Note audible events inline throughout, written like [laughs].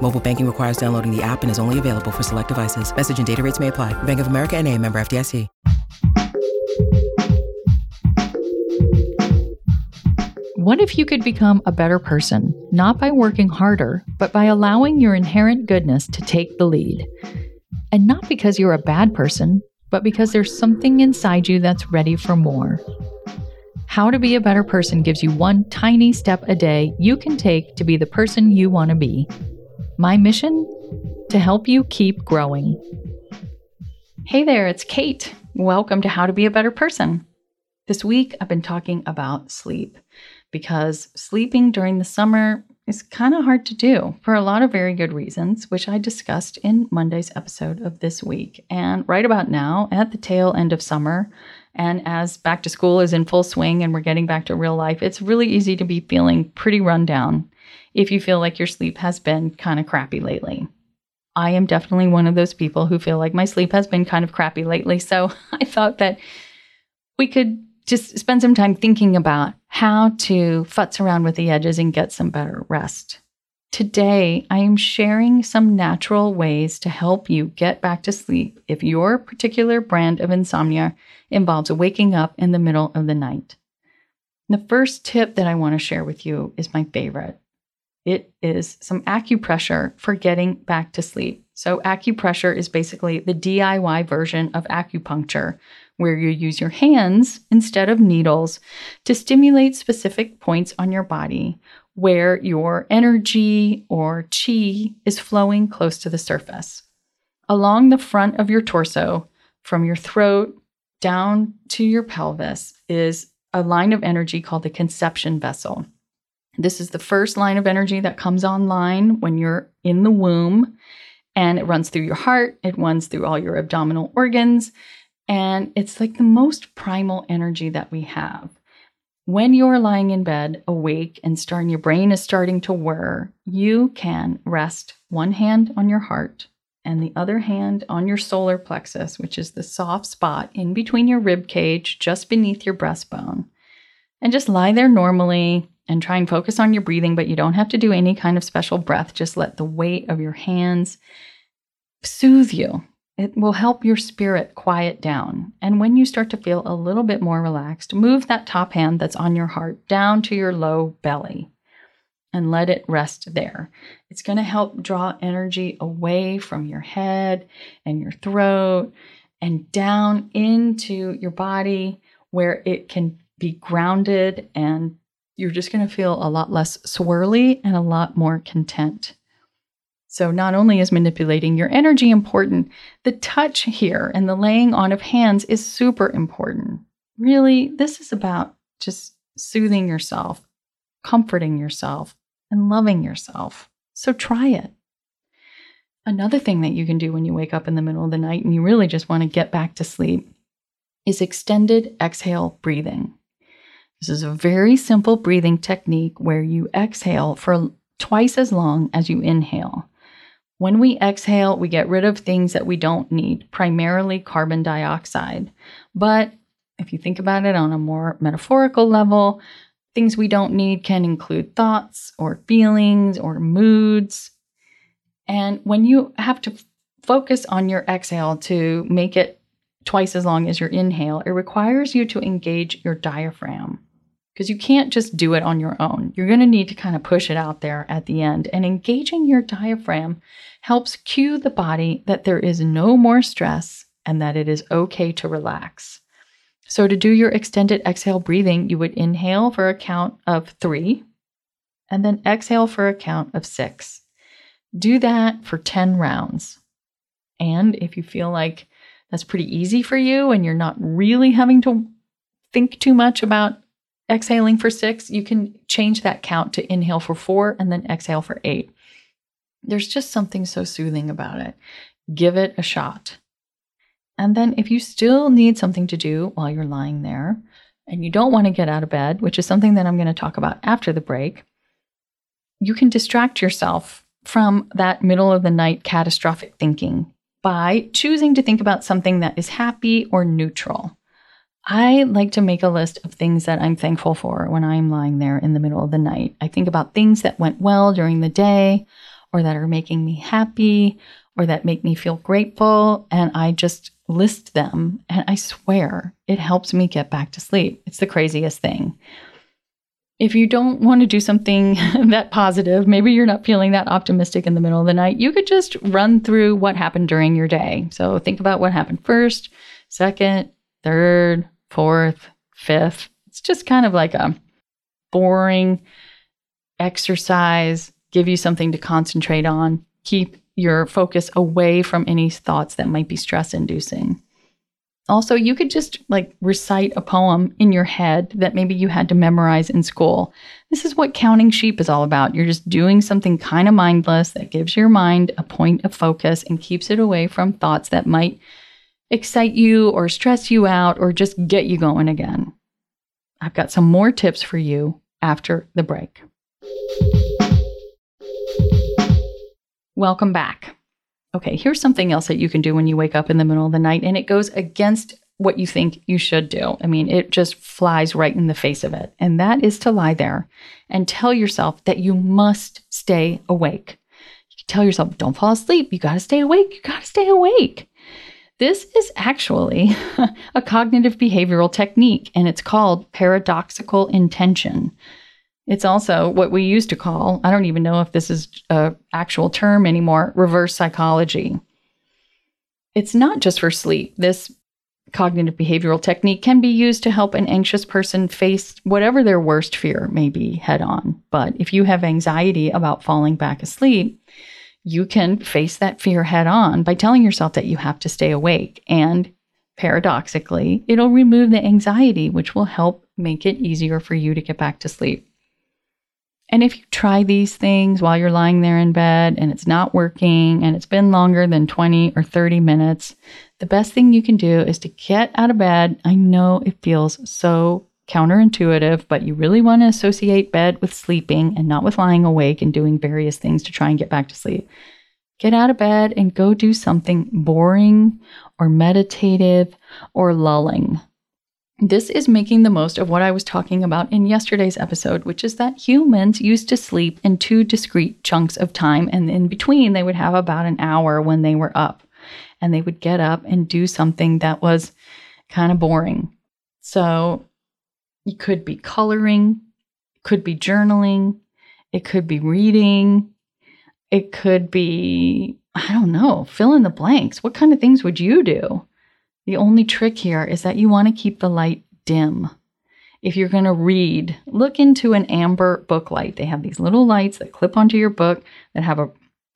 Mobile banking requires downloading the app and is only available for select devices. Message and data rates may apply. Bank of America and a member FDIC. What if you could become a better person, not by working harder, but by allowing your inherent goodness to take the lead? And not because you're a bad person, but because there's something inside you that's ready for more. How to Be a Better Person gives you one tiny step a day you can take to be the person you want to be. My mission? To help you keep growing. Hey there, it's Kate. Welcome to How to Be a Better Person. This week, I've been talking about sleep because sleeping during the summer is kind of hard to do for a lot of very good reasons, which I discussed in Monday's episode of this week. And right about now, at the tail end of summer, and as back to school is in full swing and we're getting back to real life, it's really easy to be feeling pretty run down if you feel like your sleep has been kind of crappy lately. I am definitely one of those people who feel like my sleep has been kind of crappy lately. So [laughs] I thought that we could just spend some time thinking about how to futz around with the edges and get some better rest. Today, I am sharing some natural ways to help you get back to sleep if your particular brand of insomnia involves waking up in the middle of the night. The first tip that I want to share with you is my favorite. It is some acupressure for getting back to sleep. So, acupressure is basically the DIY version of acupuncture, where you use your hands instead of needles to stimulate specific points on your body where your energy or chi is flowing close to the surface. Along the front of your torso, from your throat down to your pelvis, is a line of energy called the conception vessel. This is the first line of energy that comes online when you're in the womb, and it runs through your heart, it runs through all your abdominal organs, and it's like the most primal energy that we have. When you're lying in bed awake and starting your brain is starting to whir, you can rest one hand on your heart and the other hand on your solar plexus, which is the soft spot in between your rib cage just beneath your breastbone. And just lie there normally and try and focus on your breathing, but you don't have to do any kind of special breath. Just let the weight of your hands soothe you it will help your spirit quiet down. And when you start to feel a little bit more relaxed, move that top hand that's on your heart down to your low belly and let it rest there. It's going to help draw energy away from your head and your throat and down into your body where it can be grounded and you're just going to feel a lot less swirly and a lot more content. So, not only is manipulating your energy important, the touch here and the laying on of hands is super important. Really, this is about just soothing yourself, comforting yourself, and loving yourself. So, try it. Another thing that you can do when you wake up in the middle of the night and you really just want to get back to sleep is extended exhale breathing. This is a very simple breathing technique where you exhale for twice as long as you inhale. When we exhale, we get rid of things that we don't need, primarily carbon dioxide. But if you think about it on a more metaphorical level, things we don't need can include thoughts or feelings or moods. And when you have to focus on your exhale to make it twice as long as your inhale, it requires you to engage your diaphragm because you can't just do it on your own. You're going to need to kind of push it out there at the end. And engaging your diaphragm helps cue the body that there is no more stress and that it is okay to relax. So, to do your extended exhale breathing, you would inhale for a count of three and then exhale for a count of six. Do that for 10 rounds. And if you feel like that's pretty easy for you and you're not really having to think too much about exhaling for six, you can change that count to inhale for four and then exhale for eight. There's just something so soothing about it. Give it a shot. And then if you still need something to do while you're lying there and you don't want to get out of bed, which is something that I'm going to talk about after the break, you can distract yourself from that middle of the night catastrophic thinking by choosing to think about something that is happy or neutral. I like to make a list of things that I'm thankful for when I'm lying there in the middle of the night. I think about things that went well during the day or that are making me happy or that make me feel grateful. And I just list them. And I swear it helps me get back to sleep. It's the craziest thing. If you don't want to do something [laughs] that positive, maybe you're not feeling that optimistic in the middle of the night, you could just run through what happened during your day. So think about what happened first, second, third, fourth, fifth. It's just kind of like a boring exercise, give you something to concentrate on, keep your focus away from any thoughts that might be stress inducing. Also, you could just like recite a poem in your head that maybe you had to memorize in school. This is what counting sheep is all about. You're just doing something kind of mindless that gives your mind a point of focus and keeps it away from thoughts that might excite you or stress you out or just get you going again. I've got some more tips for you after the break. Welcome back. Okay, here's something else that you can do when you wake up in the middle of the night, and it goes against what you think you should do. I mean, it just flies right in the face of it. And that is to lie there and tell yourself that you must stay awake. You tell yourself, don't fall asleep. You got to stay awake. You got to stay awake. This is actually [laughs] a cognitive behavioral technique, and it's called paradoxical intention. It's also what we used to call, I don't even know if this is an actual term anymore, reverse psychology. It's not just for sleep. This cognitive behavioral technique can be used to help an anxious person face whatever their worst fear may be head on. But if you have anxiety about falling back asleep, you can face that fear head on by telling yourself that you have to stay awake. And paradoxically, it'll remove the anxiety, which will help make it easier for you to get back to sleep. And if you try these things while you're lying there in bed and it's not working and it's been longer than 20 or 30 minutes, the best thing you can do is to get out of bed. I know it feels so counterintuitive, but you really want to associate bed with sleeping and not with lying awake and doing various things to try and get back to sleep. Get out of bed and go do something boring or meditative or lulling. This is making the most of what I was talking about in yesterday's episode, which is that humans used to sleep in two discrete chunks of time, and in between, they would have about an hour when they were up. And they would get up and do something that was kind of boring. So it could be coloring, could be journaling, it could be reading, it could be, I don't know, fill in the blanks. What kind of things would you do? The only trick here is that you want to keep the light dim. If you're going to read, look into an amber book light. They have these little lights that clip onto your book that have a,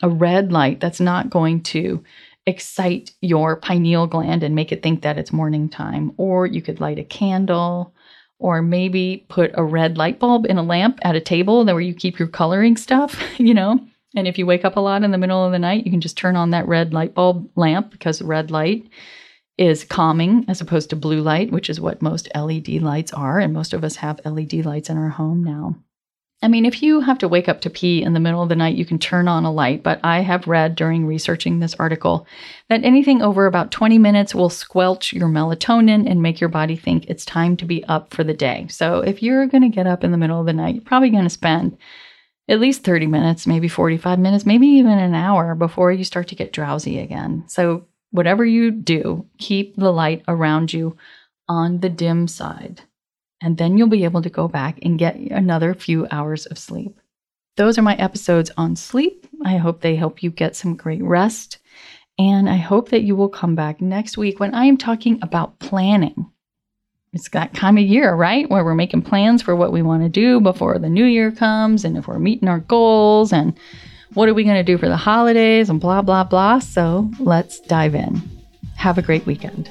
a red light that's not going to excite your pineal gland and make it think that it's morning time. Or you could light a candle or maybe put a red light bulb in a lamp at a table where you keep your coloring stuff, [laughs] you know. And if you wake up a lot in the middle of the night, you can just turn on that red light bulb lamp because red light is calming as opposed to blue light, which is what most LED lights are. And most of us have LED lights in our home now. I mean, if you have to wake up to pee in the middle of the night, you can turn on a light. But I have read during researching this article that anything over about 20 minutes will squelch your melatonin and make your body think it's time to be up for the day. So if you're going to get up in the middle of the night, you're probably going to spend at least 30 minutes, maybe 45 minutes, maybe even an hour before you start to get drowsy again. So whatever you do, keep the light around you on the dim side and then you'll be able to go back and get another few hours of sleep. Those are my episodes on sleep. I hope they help you get some great rest. And I hope that you will come back next week when I am talking about planning. It's that time of year, right? Where we're making plans for what we want to do before the new year comes and if we're meeting our goals and what are we going to do for the holidays and blah, blah, blah. So let's dive in. Have a great weekend.